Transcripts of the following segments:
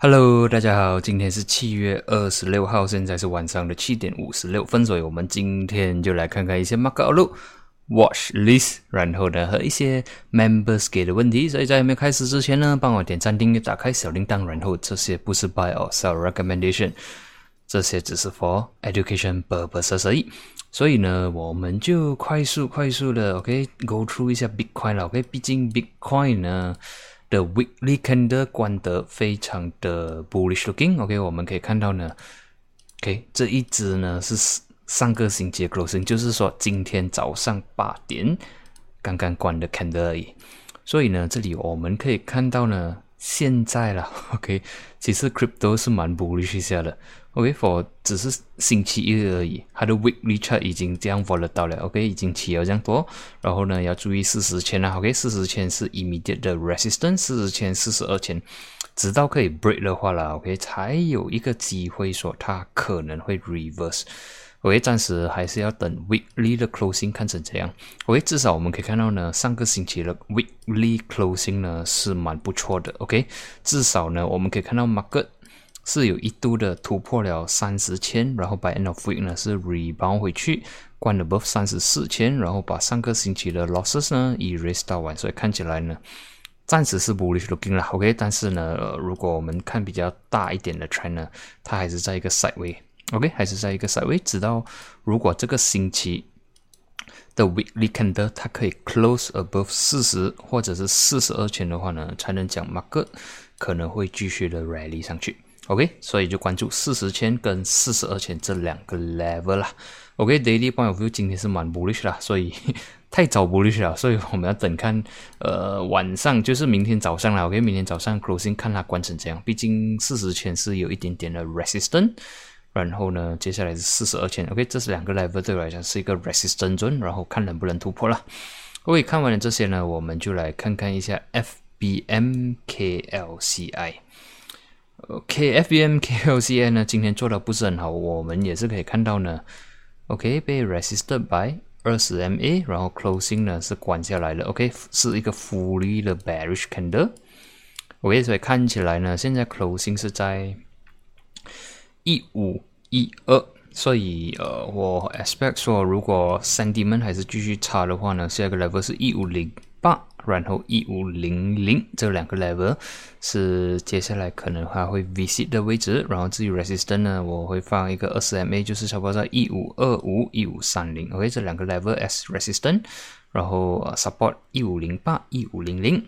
Hello，大家好，今天是七月二十六号，现在是晚上的七点五十六分，所以我们今天就来看看一些 mark out 咯、watch list，然后呢和一些 members 给的问题。所以在还没开始之前呢，帮我点赞、订阅、打开小铃铛，然后这些不是 buy or sell recommendation，这些只是 for education purposes 而已。所以呢，我们就快速快速的 OK，go through 一下 Bitcoin 了。OK，毕竟 Bitcoin 呢。的 weekly candle 关得非常的 bullish looking。OK，我们可以看到呢，OK 这一只呢是上个星期的 closing，就是说今天早上八点刚刚关的 candle 而已。所以呢，这里我们可以看到呢，现在了 OK，其实 crypto 是蛮 bullish 下的。OK，for 只是星期一而已，它的 weekly chart 已经这样 volatile 了。OK，已经起了这样多，然后呢，要注意四十千了。OK，四十千是 immediate 的 resistance，四十千、四十二千，直到可以 break 的话了，OK，才有一个机会说它可能会 reverse。OK，暂时还是要等 weekly 的 closing 看成这样。OK，至少我们可以看到呢，上个星期的 weekly closing 呢是蛮不错的。OK，至少呢，我们可以看到 market。是有一度的突破了三十千，然后 by end of week 呢是 rebound 回去，关了 above 三十四千，然后把上个星期的 losses 呢 erase 到完，所以看起来呢，暂时是 bullish looking 了，OK，但是呢，如果我们看比较大一点的 trend 呢，它还是在一个 Sideway OK，还是在一个赛位，直到如果这个星期的 week calendar 它可以 close above 四十或者是四十二千的话呢，才能讲马哥可能会继续的 rally 上去。OK，所以就关注四十千跟四十二千这两个 level 啦。OK，daily point of view 今天是蛮 bullish 啦，所以 太早 bullish 了，所以我们要等看，呃，晚上就是明天早上啦。OK，明天早上 closing 看它关成这样，毕竟四十千是有一点点的 resistance。然后呢接下来是四十二千。OK，这是两个 level 对我来讲是一个 resistance 然后看能不能突破了。OK，看完了这些呢，我们就来看看一下 FBMKLCI。OK，FBM KLCN 呢，今天做的不是很好，我们也是可以看到呢。OK，被 resisted by 二十 MA，然后 closing 呢是关下来了。OK，是一个 fully 的 bearish candle。OK，所以看起来呢，现在 closing 是在一五一二，所以呃，我 expect 说如果 sentiment 还是继续差的话呢，下一个 level 是一五零八。然后一五零零这两个 level 是接下来可能还会 visit 的位置。然后至于 resistance 呢，我会放一个二十 MA，就是差不多在一五二五、一五三零。OK，这两个 level as resistance。然后 support 一五零八、一五零零。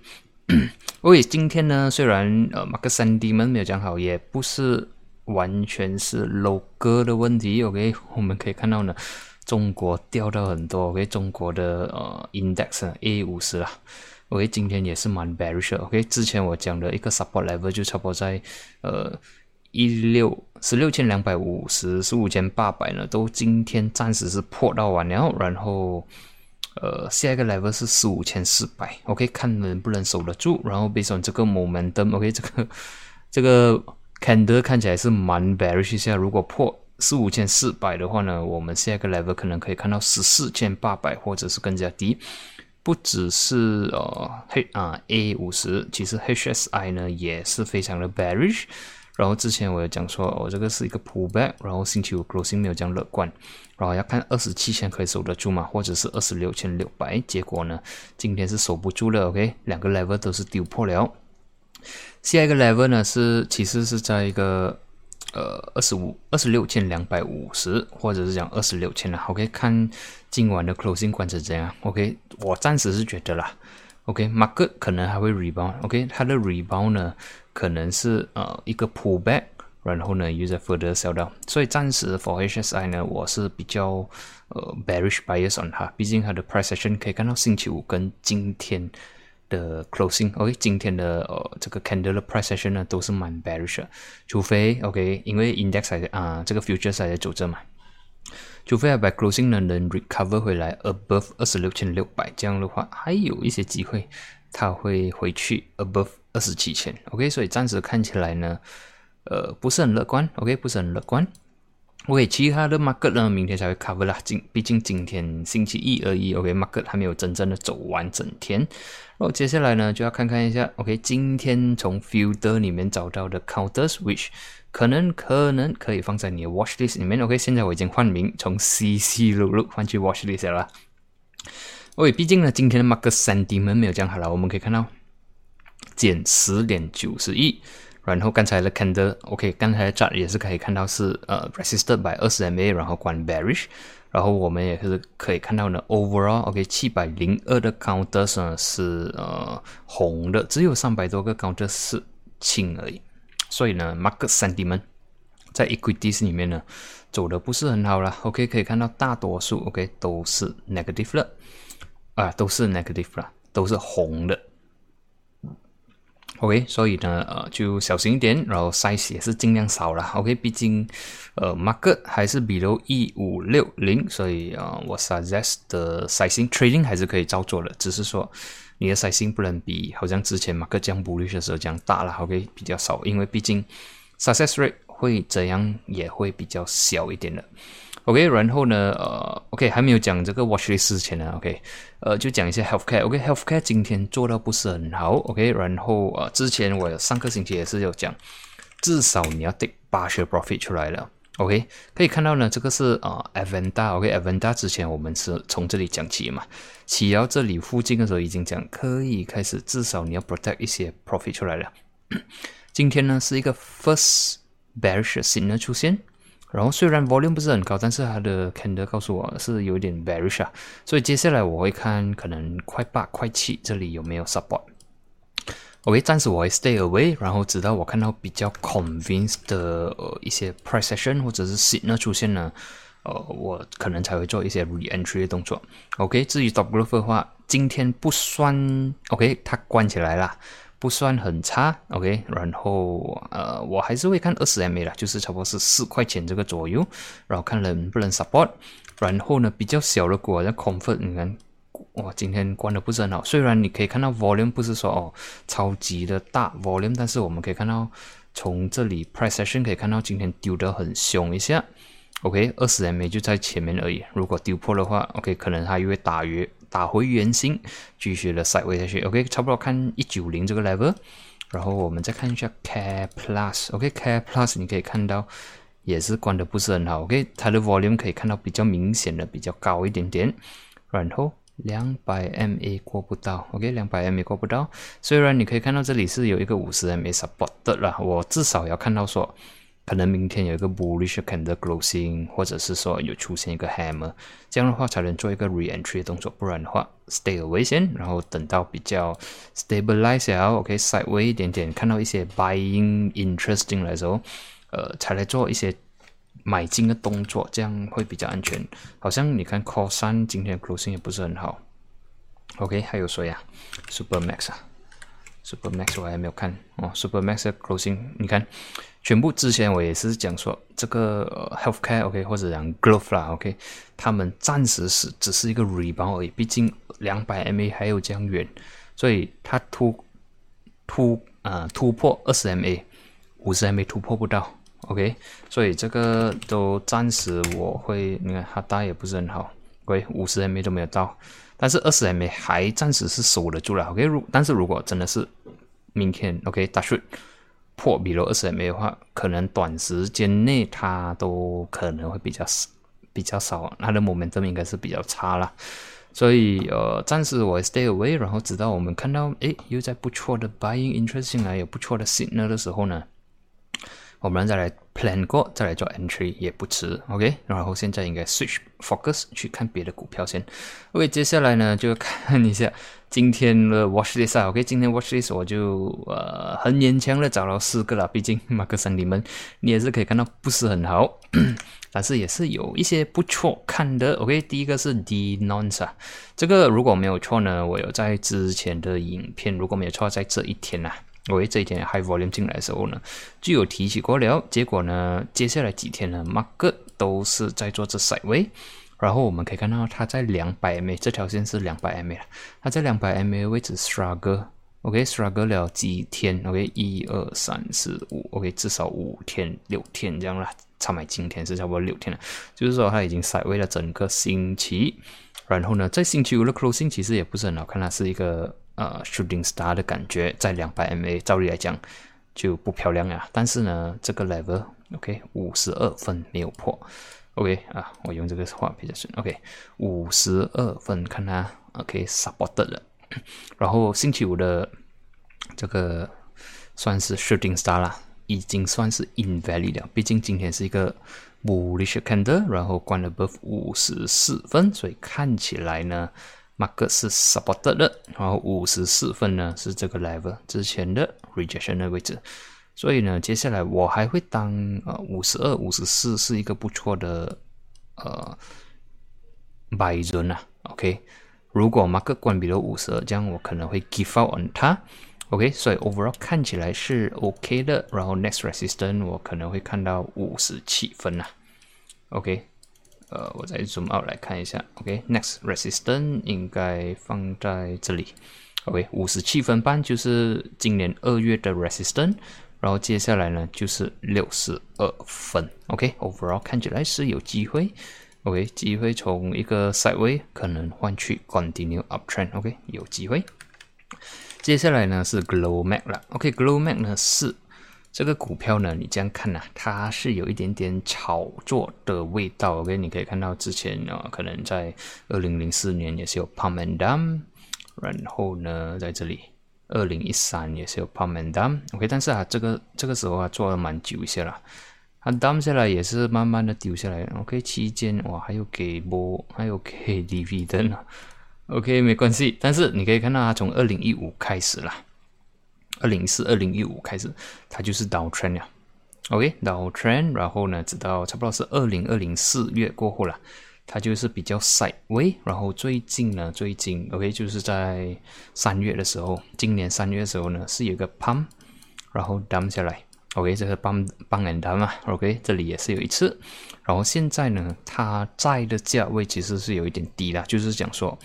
OK，今天呢，虽然呃 market 三 D 们没有讲好，也不是完全是 logo 的问题。OK，我们可以看到呢。中国掉到很多，OK，中国的呃 index A 五十啦，OK，今天也是蛮 bearish，OK，之前我讲的一个 support level 就差不多在呃一六十六千两百五十十五千八百呢，都今天暂时是破到完了，然后呃下一个 level 是十五千四百，OK，看能不能守得住，然后 based on 这个 momentum，OK，这个这个 candle 看起来是蛮 bearish 下，如果破。四五千四百的话呢，我们下一个 level 可能可以看到十四千八百，或者是更加低。不只是呃黑啊 A 五十，其实 HSI 呢也是非常的 bearish。然后之前我有讲说，我这个是一个 pullback，然后星期五 closing 没有这样乐观，然后要看二十七千可以守得住吗？或者是二十六千六百？结果呢，今天是守不住了。OK，两个 level 都是丢破了。下一个 level 呢是其实是在一个。呃，二十五二十六千两百五十，或者是讲二十六千了。OK，看今晚的 closing 关是怎样。OK，我暂时是觉得啦。OK，market 可能还会 rebound。OK，它的 rebound 呢，可能是呃一个 pullback，然后呢又在 further sell down。所以暂时 for HSI 呢，我是比较呃 bearish bias on 它。毕竟它的 price action 可以看到星期五跟今天。的 closing，OK，今天的呃这个 candle 的 price session 呢都是蛮 bearish，除非 OK，因为 index 还啊这个 futures 还在走着嘛，除非 by closing 呢能 recover 回来 above 二十六千六百，这样的话还有一些机会它会回去 above 二十七千，OK，所以暂时看起来呢，呃不是很乐观，OK，不是很乐观。OK，其他的 market 呢，明天才会 cover 啦。今毕竟今天星期一而已，OK，market 还没有真正的走完整天。然后接下来呢，就要看看一下，OK，今天从 filter 里面找到的 counters，which 可能可能可以放在你的 watch list 里面。OK，现在我已经换名，从 CC 录录换去 watch list 了。OK，毕竟呢，今天的 market sentiment 没有这样好了，我们可以看到减十点九十一。然后刚才的 candle，OK，刚才的 chart 也是可以看到是呃 resisted by 二十 MA，然后关 bearish，然后我们也是可以看到呢，overall，OK，七百零二的 counters 呢是呃红的，只有三百多个 counters 是青而已，所以呢，market sentiment 在 equities 里面呢走的不是很好了，OK，可以看到大多数 OK 都是 negative 了，啊，都是 negative 了，都是红的。OK，所以呢，呃，就小心一点，然后 size 也是尽量少了。OK，毕竟，呃，market 还是比如一五六零，所以啊，我 suggest 的 sizing trading 还是可以照做的，只是说你的 sizing 不能比好像之前 market 降不率的时候这样大了。OK，比较少，因为毕竟 success rate 会怎样也会比较小一点的。OK，然后呢，呃，OK，还没有讲这个 watchlist 之前呢，OK，呃，就讲一下 healthcare。OK，healthcare 今天做的不是很好。OK，然后呃，之前我上个星期也是有讲，至少你要 take 八十 profit 出来了。OK，可以看到呢，这个是啊，Avenda。OK，Avenda 之前我们是从这里讲起嘛，起到这里附近的时候已经讲可以开始，至少你要 protect 一些 profit 出来了。今天呢是一个 first bearish signal 出现。然后虽然 volume 不是很高，但是它的 candle 告诉我是有点 bearish 啊，所以接下来我会看可能快八快七这里有没有 support。OK，暂时我会 stay away，然后直到我看到比较 convinced 的呃一些 price action 或者是 signal 出现呢，呃，我可能才会做一些 re-entry 的动作。OK，至于 top growth 的话，今天不算 OK，它关起来了。不算很差，OK，然后呃，我还是会看二十 MA 啦，就是差不多是四块钱这个左右，然后看能不能 support，然后呢，比较小的股像 Comfort，你看，哇，今天关的不是很好，虽然你可以看到 volume 不是说哦超级的大 volume，但是我们可以看到从这里 price action 可以看到今天丢得很凶一下，OK，二十 MA 就在前面而已，如果丢破的话，OK，可能它又会打约。打回原形，继续的 side way 下去，OK，差不多看一九零这个 level，然后我们再看一下 Care Plus，OK，Care Plus 你可以看到也是关的不是很好，OK，它的 volume 可以看到比较明显的比较高一点点，然后两百 MA 过不到，OK，两百 MA 过不到，虽然你可以看到这里是有一个五十 MA support 的啦，我至少要看到说。可能明天有一个 bullish candle closing，或者是说有出现一个 hammer，这样的话才能做一个 re-entry 的动作，不然的话 stay away 先，然后等到比较 stabilize 后，OK，sideway 一点点，看到一些 buying interesting 来的时候，呃，才来做一些买进的动作，这样会比较安全。好像你看 call 三今天 closing 也不是很好，OK，还有谁呀？Super Max 啊，Super Max 我还没有看哦，Super Max closing 你看。全部之前我也是讲说，这个 healthcare OK 或者讲 growth 啦 OK，他们暂时是只是一个 rebound 而已，毕竟两百 MA 还有这样远，所以它突突啊突破二十 MA，五十 MA 突破不到 OK，所以这个都暂时我会你看它大也不是很好，OK 五十 MA 都没有到，但是二十 MA 还暂时是守得住了 OK，如但是如果真的是明天 OK 大 shoot。破比如二十 MA 的话，可能短时间内它都可能会比较少，比较少，它的 momentum 应该是比较差了。所以呃，暂时我 stay away，然后直到我们看到诶又在不错的 buying interest 进来，有不错的 signal 的时候呢。我们再来 plan 过，再来做 entry 也不迟，OK。然后现在应该 switch focus 去看别的股票先。OK，接下来呢就看一下今天的 watch this，OK，今天 watch this，我就呃很勉强的找到四个了，毕竟 马克森你们你也是可以看到不是很好，但是也是有一些不错看的。OK，第一个是 D Nonsa，这个如果没有错呢，我有在之前的影片，如果没有错，在这一天呐。我这一天 high volume 进来的时候呢，就有提起过了。结果呢，接下来几天呢，market 都是在做这 side way。然后我们可以看到，它在两百 MA 这条线是两百 MA 它在两百 MA 位置 struggle OK，struggle 了几天？OK，一二三四五，OK，至少五天六天这样啦。差买今天是差不多六天了，就是说它已经塞位了整个星期。然后呢，在星期五的 closing 其实也不是很好看，它是一个呃 shooting star 的感觉，在两百 MA，照理来讲就不漂亮呀。但是呢，这个 level OK 五十二分没有破，OK 啊，我用这个话比较顺，OK 五十二分，看它 OK supported 了。然后星期五的这个算是 shooting star 啦，已经算是 invalid 了，毕竟今天是一个。bullish candle，然后关了 above 五十四分，所以看起来呢，market 是 supported 的，然后五十四分呢是这个 level 之前的 rejection 的位置，所以呢，接下来我还会当呃五十二、五十四是一个不错的呃 buy zone 啊，OK，如果 market 关闭了五十二，这样我可能会 give out on 它。OK，所以 overall 看起来是 OK 的，然后 next resistance 我可能会看到五十七分呐。OK，呃，我再 zoom out 来看一下。OK，next resistance 应该放在这里。OK，五十七分半就是今年二月的 resistance，然后接下来呢就是六十二分。OK，overall 看起来是有机会。OK，机会从一个 sideway 可能换去 continue uptrend。OK，有机会。接下来呢是 Glow Mac 了，OK，Glow Mac 呢是这个股票呢，你这样看呐，它是有一点点炒作的味道。OK，你可以看到之前啊，可能在二零零四年也是有 pomadam 然后呢，在这里二零一三也是有 Pump and Dump，OK，但是啊，这个这个时候啊做了蛮久一些了，它 Dump 下来也是慢慢的丢下来，OK，期间哇还有给波，还有给 Dividend。OK，没关系，但是你可以看到它从二零一五开始啦，二零一四、二零一五开始，它就是 downtrend 了。OK，downtrend，然后呢，直到差不多是二零二零四月过后了，它就是比较稍微然后最近呢，最近 OK，就是在三月的时候，今年三月的时候呢，是有个 pump，然后 down 下来。OK，这个 pump pump and down 嘛，OK，这里也是有一次，然后现在呢，它在的价位其实是有一点低了，就是讲说。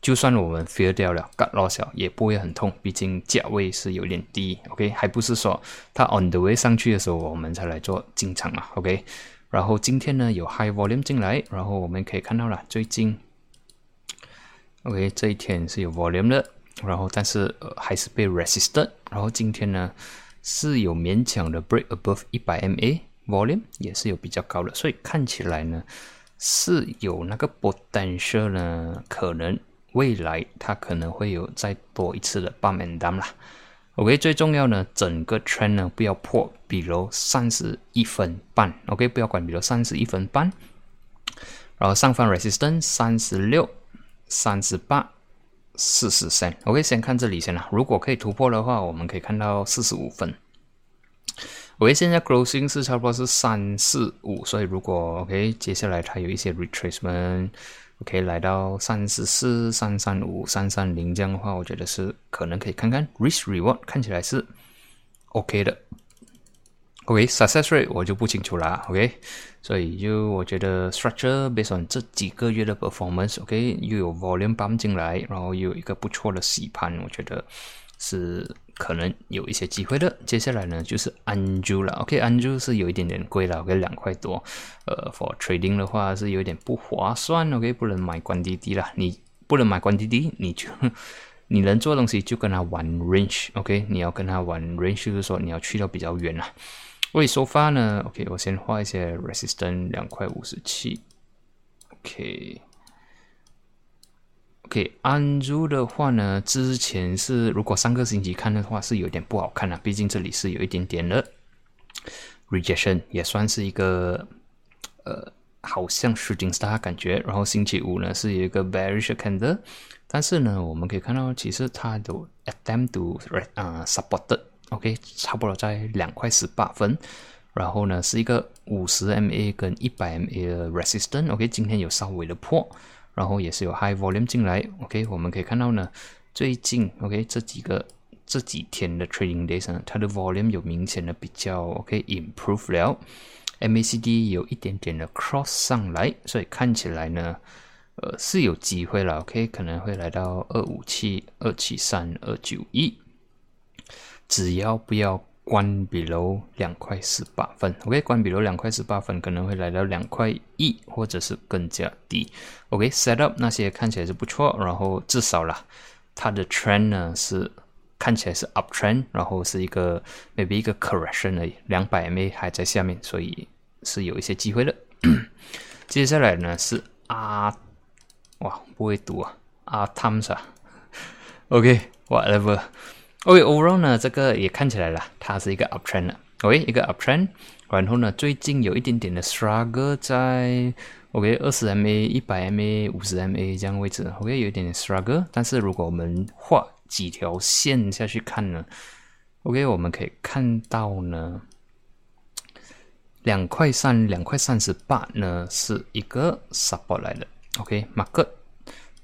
就算我们 f e a r 掉了，got loss 也不会很痛，毕竟价位是有点低，OK，还不是说它 on the way 上去的时候我们才来做进场嘛，OK。然后今天呢有 high volume 进来，然后我们可以看到了最近，OK，这一天是有 volume 的，然后但是还是被 resisted，然后今天呢是有勉强的 break above 一百 MA volume 也是有比较高的，所以看起来呢是有那个 potential 呢可能。未来它可能会有再多一次的半面单啦。OK，最重要呢，整个 trend 呢不要破，比如三十一分半。OK，不要管，比如三十一分半。然后上方 resistance 三十六、三十八、四十三。OK，先看这里先啦。如果可以突破的话，我们可以看到四十五分。OK，现在 closing 是差不多是三四五，所以如果 OK，接下来它有一些 retracement。OK，来到三十四、三三五、三三零这样的话，我觉得是可能可以看看 risk reward，看起来是 OK 的。OK，success rate 我就不清楚啦。OK，所以就我觉得 structure based on 这几个月的 performance，OK，又有 volume 搬进来，然后又有一个不错的洗盘，我觉得是。可能有一些机会的。接下来呢，就是安珠了。OK，安珠是有一点点贵了，OK，两块多。呃，for trading 的话是有点不划算。OK，不能买关滴滴了。你不能买关滴滴，你就 你能做东西就跟他玩 range。OK，你要跟他玩 range，就是说你要去到比较远啊。为收发呢？OK，我先画一些 resistance，两块五十七。OK。OK，安珠的话呢，之前是如果上个星期看的话是有点不好看啊，毕竟这里是有一点点的 rejection，也算是一个呃，好像 shooting star 感觉。然后星期五呢是有一个 bearish candle，但是呢我们可以看到其实它都 attempt to 啊 supported，OK，差不多在两块十八分，然后呢是一个五十 MA 跟一百 MA 的 resistance，OK，今天有稍微的破。然后也是有 high volume 进来，OK，我们可以看到呢，最近 OK 这几个这几天的 trading days 呢，它的 volume 有明显的比较 OK improve 了，MACD 有一点点的 cross 上来，所以看起来呢，呃是有机会了，OK，可能会来到二五七、二七三、二九一。只要不要关比楼两块十八分，OK，关比楼两块十八分可能会来到两块一，或者是更加低。OK，set up 那些看起来是不错，然后至少啦，它的 trend 呢是看起来是 up trend，然后是一个 maybe 一个 correction 而已，两百 MA 还在下面，所以是有一些机会的。接下来呢是啊，哇，不会读啊，啊汤啥？OK，whatever OK，overall 呢，这个也看起来了，它是一个 uptrend 了。OK，一个 uptrend。然后呢，最近有一点点的 struggle 在 OK 二十 MA、一百 MA、五十 MA 这样位置。OK，有一点点 struggle。但是如果我们画几条线下去看呢，OK，我们可以看到呢，两块三、两块三十八呢是一个 support 来的。OK，market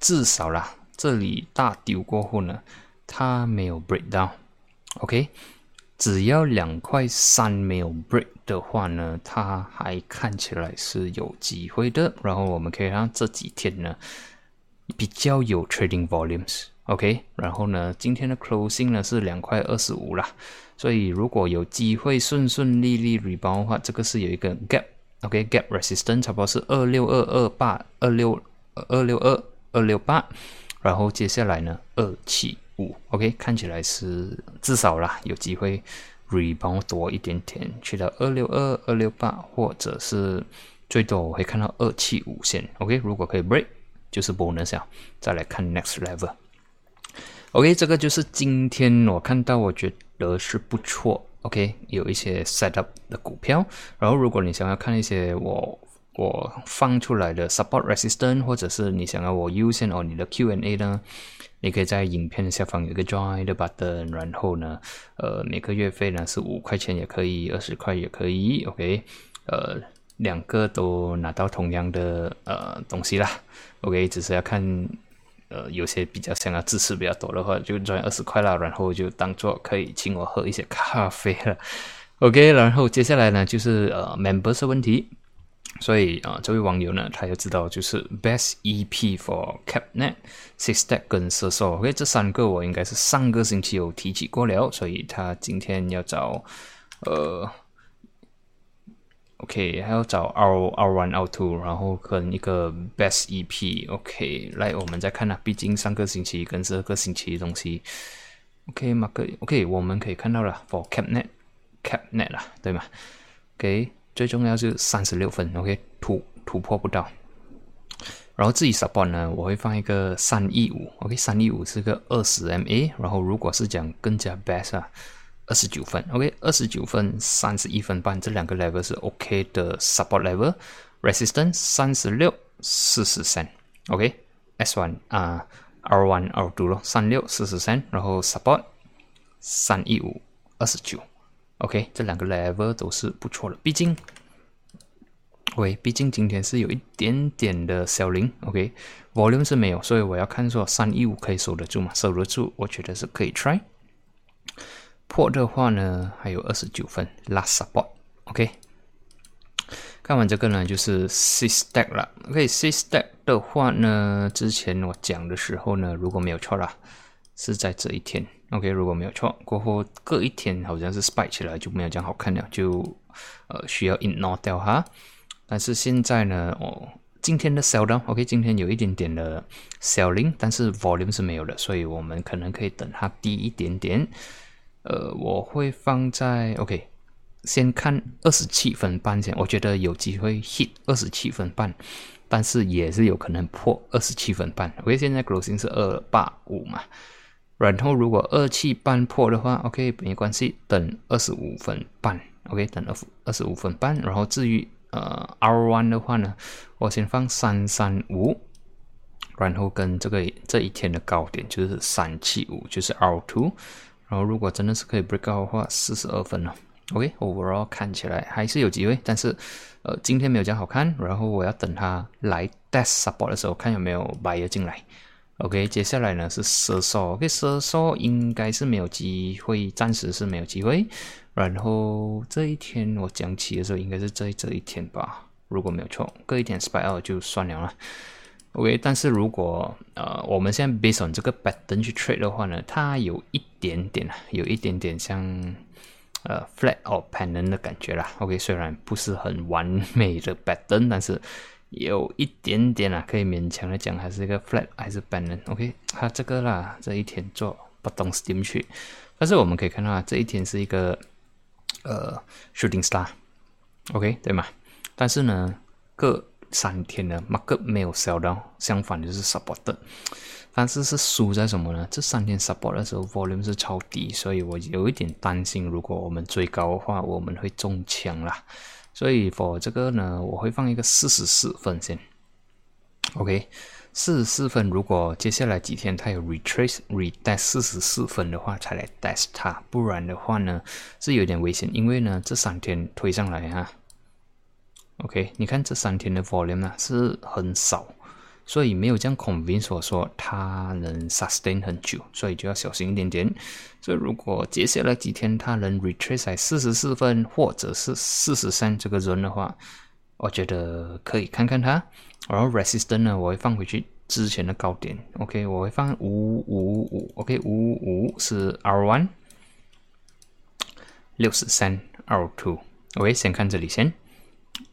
至少啦，这里大丢过后呢。它没有 break down，OK，只要两块三没有 break 的话呢，它还看起来是有机会的。然后我们可以看这几天呢比较有 trading volumes，OK，然后呢今天的 closing 呢是两块二十五啦，所以如果有机会顺顺利利 rebound 的话，这个是有一个 gap，OK，gap resistance 差不多是二六二二八二六二六二二六八，然后接下来呢二七。五，OK，看起来是至少啦，有机会 rebound 多一点点，去到二六二、二六八，或者是最多我会看到二七五线，OK，如果可以 break，就是 bonus 啊，再来看 next level，OK，这个就是今天我看到我觉得是不错，OK，有一些 set up 的股票，然后如果你想要看一些我我放出来的 support resistance，或者是你想要我优先哦你的 Q&A 呢？你可以在影片的下方有一个 join 的 button，然后呢，呃，每个月费呢是五块钱也可以，二十块也可以，OK，呃，两个都拿到同样的呃东西啦，OK，只是要看，呃，有些比较想要支持比较多的话，就赚二十块啦，然后就当做可以请我喝一些咖啡了，OK，然后接下来呢就是呃 members 问题。所以啊，这位网友呢，他就知道就是 best EP for Capnet、Sixtech 跟 s s o OK，这三个我应该是上个星期有提起过了，所以他今天要找呃，OK，还要找 R R One R Two，然后跟一个 best EP OK，来我们再看啊，毕竟上个星期跟这个星期的东西 OK，马克 OK，我们可以看到了 for Capnet Capnet 啦，对吗？OK。最重要是三十六分，OK，突突破不到。然后自己 support 呢，我会放一个三一五，OK，三一五是个二十 MA。然后如果是讲更加 best 啊，二十九分，OK，二十九分三十一分半，这两个 level 是 OK 的 support level。Resistance 三十六四十三，OK，S one 啊，R one R two 咯，三六四十三，然后 support 三一五二十九。OK，这两个 level 都是不错的，毕竟，喂，毕竟今天是有一点点的小零，OK，volume 是没有，所以我要看说三一五可以守得住嘛？守得住，我觉得是可以 try。破的话呢，还有二十九分，last support，OK。看完这个呢，就是 C stack 了，OK，C stack 的话呢，之前我讲的时候呢，如果没有错啦，是在这一天。OK，如果没有错，过后隔一天好像是 spike 起来就没有这样好看了，就呃需要 ignore 掉哈。但是现在呢，哦，今天的 sell down，OK，今天有一点点的 selling，但是 volume 是没有的，所以我们可能可以等它低一点点。呃，我会放在 OK，先看二十七分半先，我觉得有机会 hit 二十七分半，但是也是有可能破二十七分半。OK，现在 closing 是二八五嘛。然后如果二七半破的话，OK 没关系，等二十五分半，OK 等二二十五分半。然后至于呃 R one 的话呢，我先放三三五，然后跟这个这一天的高点就是三七五，就是 R two。然后如果真的是可以 break out 的话，四十二分了，OK overall 看起来还是有机会，但是呃今天没有这样好看。然后我要等它来 test support 的时候，看有没有 buyer 进来。OK，接下来呢是射手，OK，射手应该是没有机会，暂时是没有机会。然后这一天我讲起的时候，应该是在这一天吧，如果没有错，隔一天 spy out 就算了了。OK，但是如果呃我们现在 BASE on 这个 pattern 去 trade 的话呢，它有一点点啊，有一点点像呃 flat or pattern 的感觉啦。OK，虽然不是很完美的 pattern，但是有一点点啊，可以勉强的讲还是一个 flat 还是 pattern。OK，它这个啦，这一天做不动 steam 去，但是我们可以看到啊，这一天是一个呃 shooting star，OK 对吗？但是呢，各三天呢，market 没有 sell 到，相反就是 support，但是是输在什么呢？这三天 support 的时候 volume 是超低，所以我有一点担心，如果我们追高的话，我们会中枪啦。所以 for 这个呢，我会放一个四十四分先。OK，四十四分，如果接下来几天它有 retrace retest 四十四分的话，才来 test 它，不然的话呢，是有点危险，因为呢，这三天推上来哈。OK，你看这三天的 volume 呢是很少，所以没有这样 convince 所说它能 sustain 很久，所以就要小心一点点。所以如果接下来几天它能 retrace 在四十四分或者是四十三这个轮的话，我觉得可以看看它。然后 resistance 呢，我会放回去之前的高点。OK，我会放五五五。OK，五五是 R one，六十三 R two。OK，先看这里先。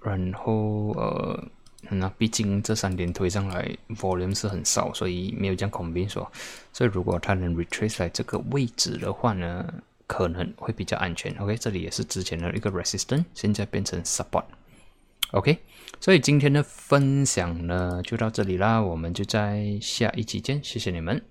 然后呃，那毕竟这三天推上来 volume 是很少，所以没有这样 convince 说。所以如果它能 retrace 来这个位置的话呢，可能会比较安全。OK，这里也是之前的一个 resistance，现在变成 support。OK，所以今天的分享呢就到这里啦，我们就在下一期见，谢谢你们。